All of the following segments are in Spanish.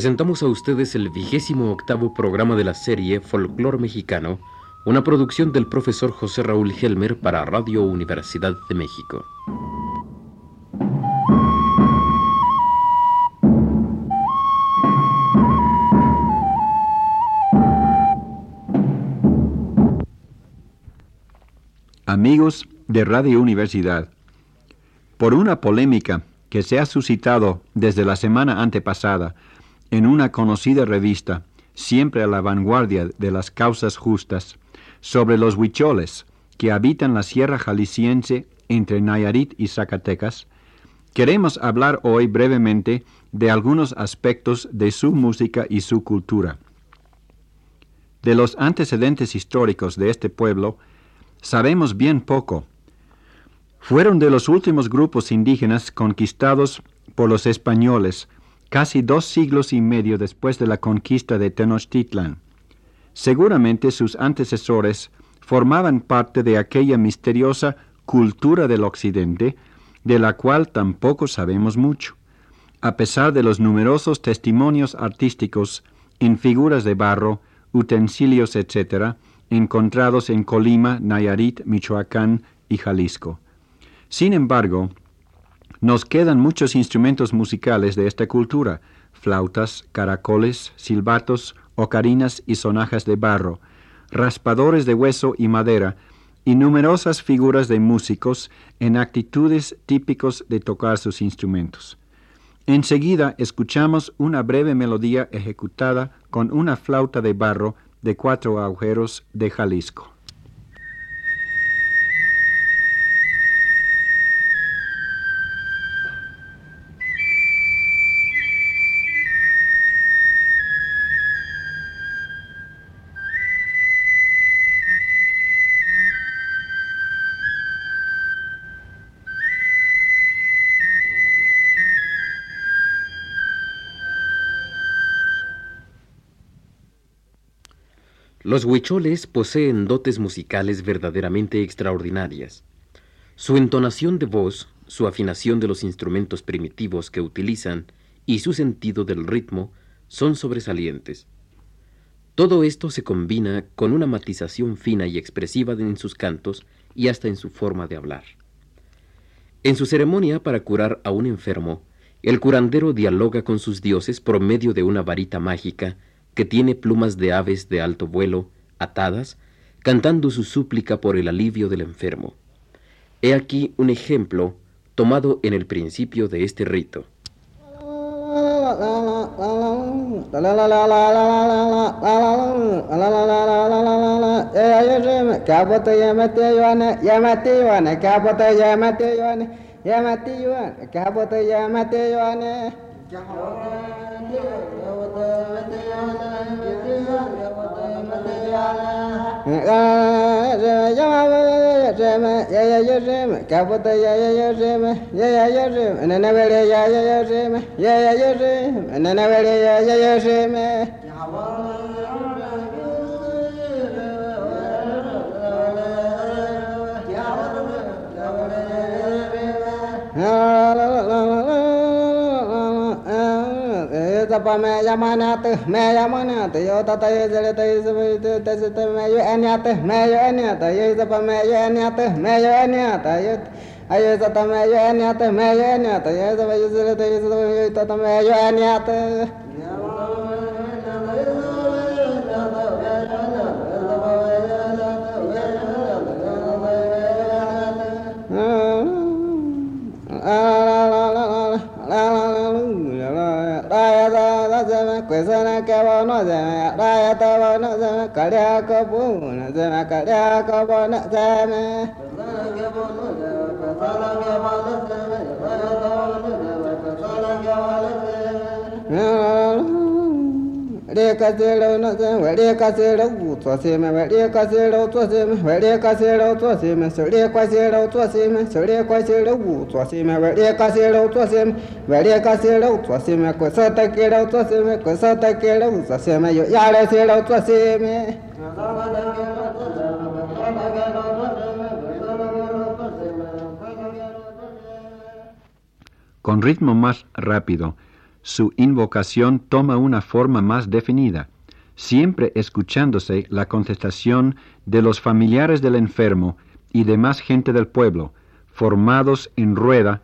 presentamos a ustedes el vigésimo octavo programa de la serie Folclor Mexicano, una producción del profesor José Raúl Helmer para Radio Universidad de México. Amigos de Radio Universidad, por una polémica que se ha suscitado desde la semana antepasada en una conocida revista, siempre a la vanguardia de las causas justas, sobre los huicholes que habitan la sierra jalisciense entre Nayarit y Zacatecas, queremos hablar hoy brevemente de algunos aspectos de su música y su cultura. De los antecedentes históricos de este pueblo, sabemos bien poco. Fueron de los últimos grupos indígenas conquistados por los españoles casi dos siglos y medio después de la conquista de Tenochtitlan. Seguramente sus antecesores formaban parte de aquella misteriosa cultura del Occidente, de la cual tampoco sabemos mucho, a pesar de los numerosos testimonios artísticos en figuras de barro, utensilios, etc., encontrados en Colima, Nayarit, Michoacán y Jalisco. Sin embargo, nos quedan muchos instrumentos musicales de esta cultura, flautas, caracoles, silbatos, ocarinas y sonajas de barro, raspadores de hueso y madera, y numerosas figuras de músicos en actitudes típicos de tocar sus instrumentos. Enseguida escuchamos una breve melodía ejecutada con una flauta de barro de cuatro agujeros de Jalisco. Los huicholes poseen dotes musicales verdaderamente extraordinarias. Su entonación de voz, su afinación de los instrumentos primitivos que utilizan y su sentido del ritmo son sobresalientes. Todo esto se combina con una matización fina y expresiva en sus cantos y hasta en su forma de hablar. En su ceremonia para curar a un enfermo, el curandero dialoga con sus dioses por medio de una varita mágica que tiene plumas de aves de alto vuelo, atadas, cantando su súplica por el alivio del enfermo. He aquí un ejemplo tomado en el principio de este rito. Hallelujah. जपा मैं यमानात मैं यमानात यो तत यो जड़त तजत मे यो अन्यात मैं यो अन्यात ये जपा मैं यो अन्यात मैं यो अन्यात, यो अयो तत मे यो अन्यात मैं यो अन्यात, यो जप यो जड़त, यो तत मे यो अन्यात। ಕರ್ಯಾಕ ಪೂನ ಜನ ಕರ್ಯಾಕ ವನ ಜಾನ Con ritmo más rápido, su invocación toma una forma más definida, siempre escuchándose la contestación de los familiares del enfermo y demás gente del pueblo, formados en rueda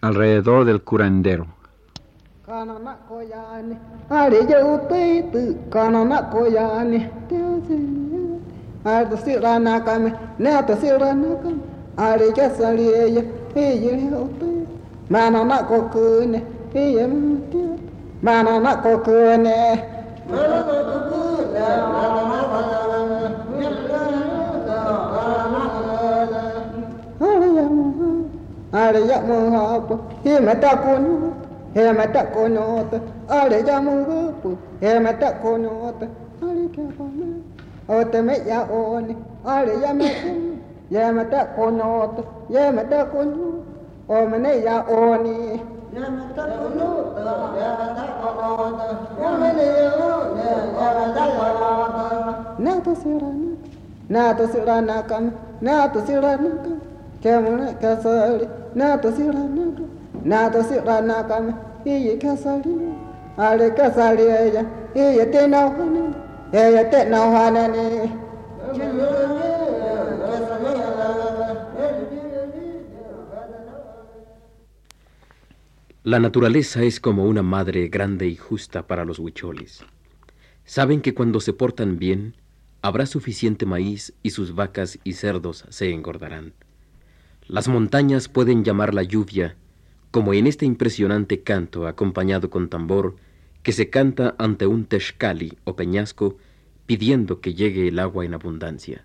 alrededor del curandero. Piyam Manana kokune Manana kokune Manana kokune Ariyam Ariyam hapu Himatakunu Himatakunota Ariyam hapu Himatakunota Ariyam Otamaya oni Ariyam hapu Yamatakunota Yamatakunota Omane ya oni na tu sirana na tu sirana kam na tu sirana kam kemuna kasari na tu sirana kam na tu sirana kam iyi kasari ale kasari ya. Iya tena hana iya tena hana ne La naturaleza es como una madre grande y justa para los huicholes. Saben que cuando se portan bien, habrá suficiente maíz y sus vacas y cerdos se engordarán. Las montañas pueden llamar la lluvia, como en este impresionante canto acompañado con tambor que se canta ante un texcali o peñasco pidiendo que llegue el agua en abundancia.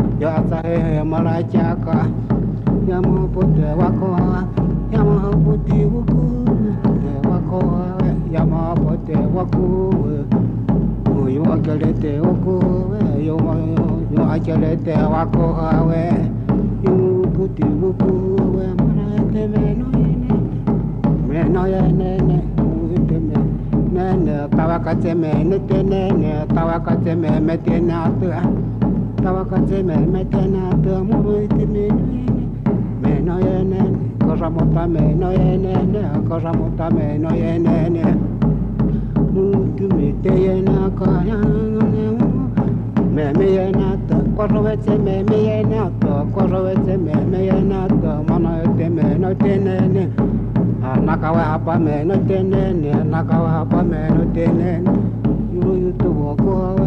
ya sahe maracha ka. Ya mo pute wako ya mo pute wako wako ya mo pute wako yo akelete wako yo mo yo akelete wako awe yo pute wako we marate meno ene meno ene ne. Pute me ne ne. Tawakateme ne te ne ne. Tawakateme me te na tu tavakansi melmetenä me Meinojeneen, kosa mutta meinojeneen, kosa mutta meinojeneen. Mun kymitejenä kajanen, meemijenä korovetse meemijenä korovetse meemijenä manoite meinoiteneen. Nakawa hapa meinoiteneen, nakawa hapa meinoiteneen. Yulu yutu vokoa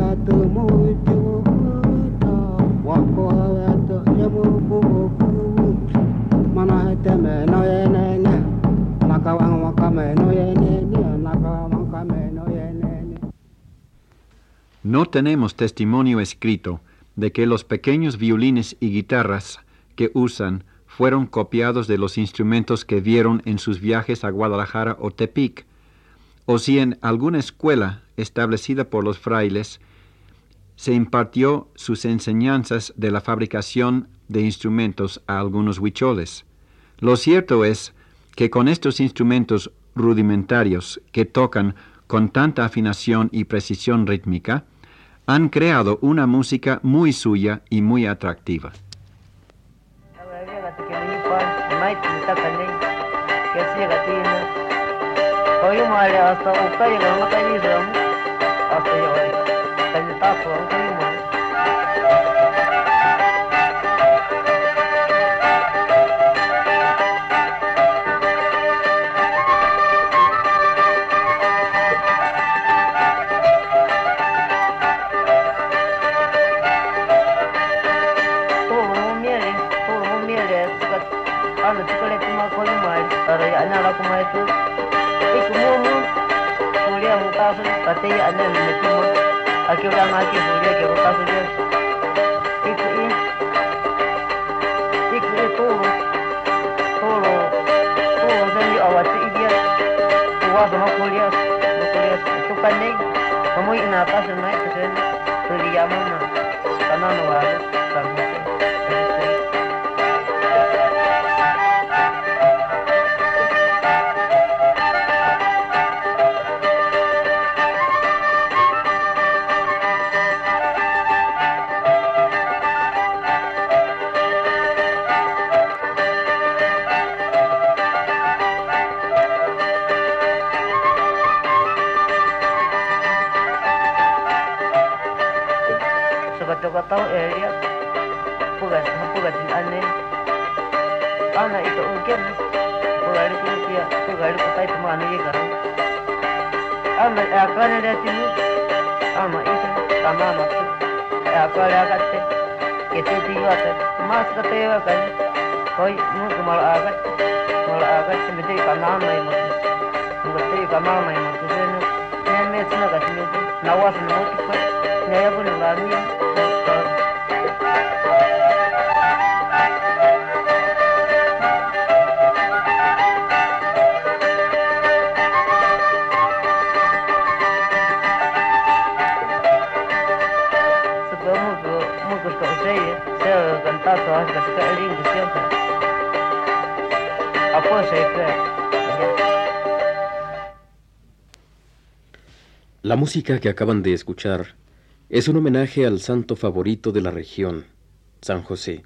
No tenemos testimonio escrito de que los pequeños violines y guitarras que usan fueron copiados de los instrumentos que vieron en sus viajes a Guadalajara o Tepic, o si en alguna escuela establecida por los frailes se impartió sus enseñanzas de la fabricación de instrumentos a algunos huicholes. Lo cierto es que con estos instrumentos rudimentarios que tocan con tanta afinación y precisión rítmica, han creado una música muy suya y muy atractiva. Panig, kamoy inata sa night eh, kasi tuliyaman na ah, tanan wala sa mga. Eh. Tokatau area pugas pugas ane ana itu ungkin itu ku tia itu ku tai temanu ye garang ana ada di sini, ama itu kama masu akara katte kete tiyo ate mas kate wa kan koi mu kumal agat kumal agat semete kana mai mu semete kana mai mu ne ne tsina sini, nawas mu tikwa ne ya bu ngami La música que acaban de escuchar es un homenaje al santo favorito de la región, San José.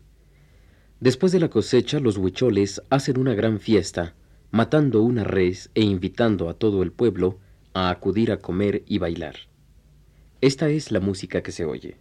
Después de la cosecha, los huicholes hacen una gran fiesta, matando una res e invitando a todo el pueblo a acudir a comer y bailar. Esta es la música que se oye.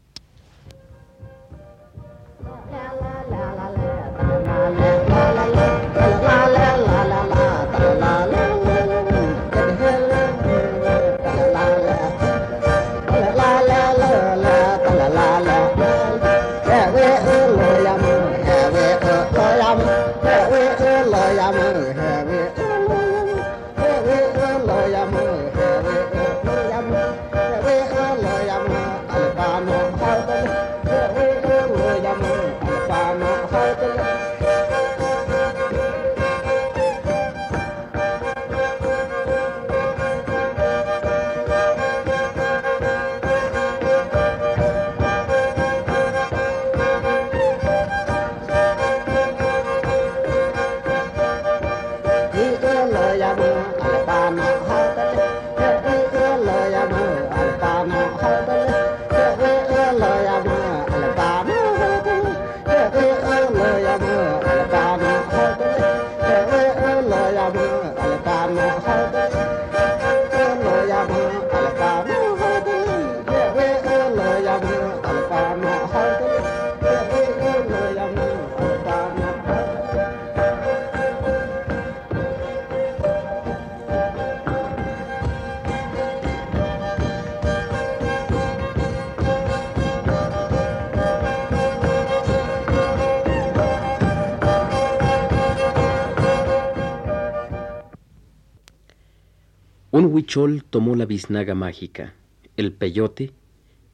Huichol tomó la biznaga mágica, el peyote,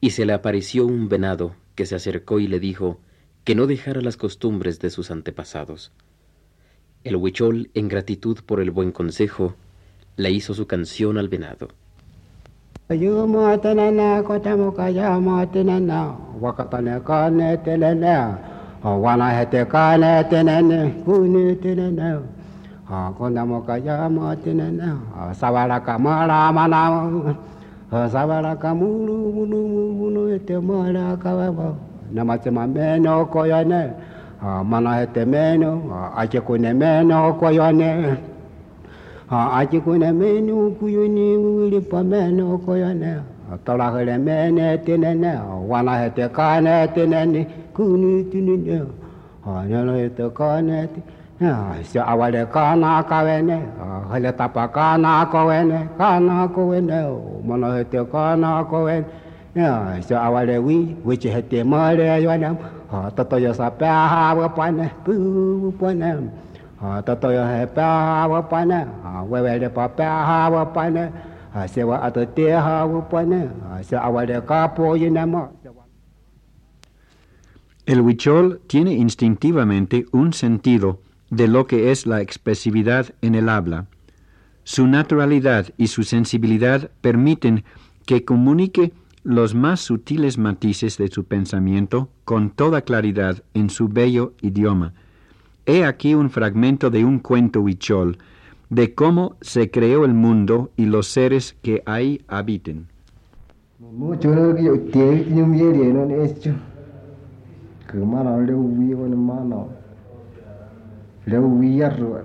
y se le apareció un venado que se acercó y le dijo que no dejara las costumbres de sus antepasados. El huichol, en gratitud por el buen consejo, le hizo su canción al venado. こんなもんかじゃもってねなさわらかまらまなさわらかむるむるむるむってまらかわばなまつまめのこやねまなへてめのあけこねめのこやねあちこねめのくゆにうりぱめのこやねとらふれめねてねねわなへてかねてねにくにてねねあねらへてかねて awale kana kawene hele tapa kana kawene kana kawene mono hete kana kawene ya si awale wi wichi hete mare yona toto yo sa pa ha wa pane pu pane toto yo he pa wa pane wewe le pa pa ha wa pane se wa ato te ha wa pane si awale kapo yinama El huichol tiene instintivamente un sentido de lo que es la expresividad en el habla. Su naturalidad y su sensibilidad permiten que comunique los más sutiles matices de su pensamiento con toda claridad en su bello idioma. He aquí un fragmento de un cuento huichol de cómo se creó el mundo y los seres que ahí habiten. leuwiyarruan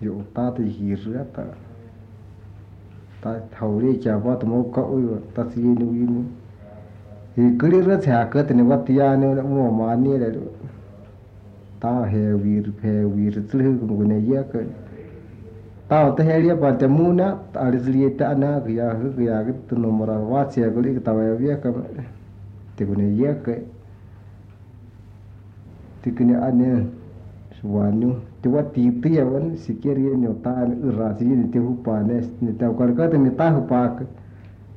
yo utat hirata ta thauri chapa tmo ka uyo tasyin uyinu ikri ra chakat ne watia ne mo mani le ta he wir phe wir tlu gune ya ka ta ta he ria pa temuna ta risliye ta na gya gya git nomra wasia guli ta wa ya ka te gune ya ka tikne ane suwaaniu tiwatiitiyawan siquiera niotá irrasiyini tijupanes niteualcaca nitajupac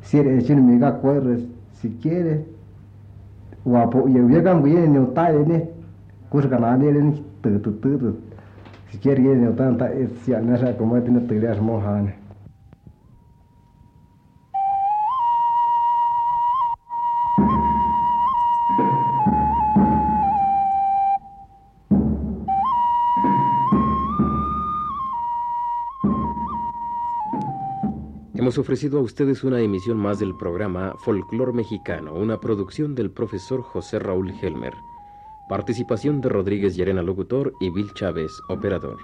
sirechini micacuerres si quieres uapoyawiacan cuyini niotayini cuxcananilini titititut siquiera yini niotá nta eh, sianexa acomotinitiriax mojanes Hemos ofrecido a ustedes una emisión más del programa Folclor Mexicano, una producción del profesor José Raúl Helmer. Participación de Rodríguez Llerena Locutor y Bill Chávez, operador.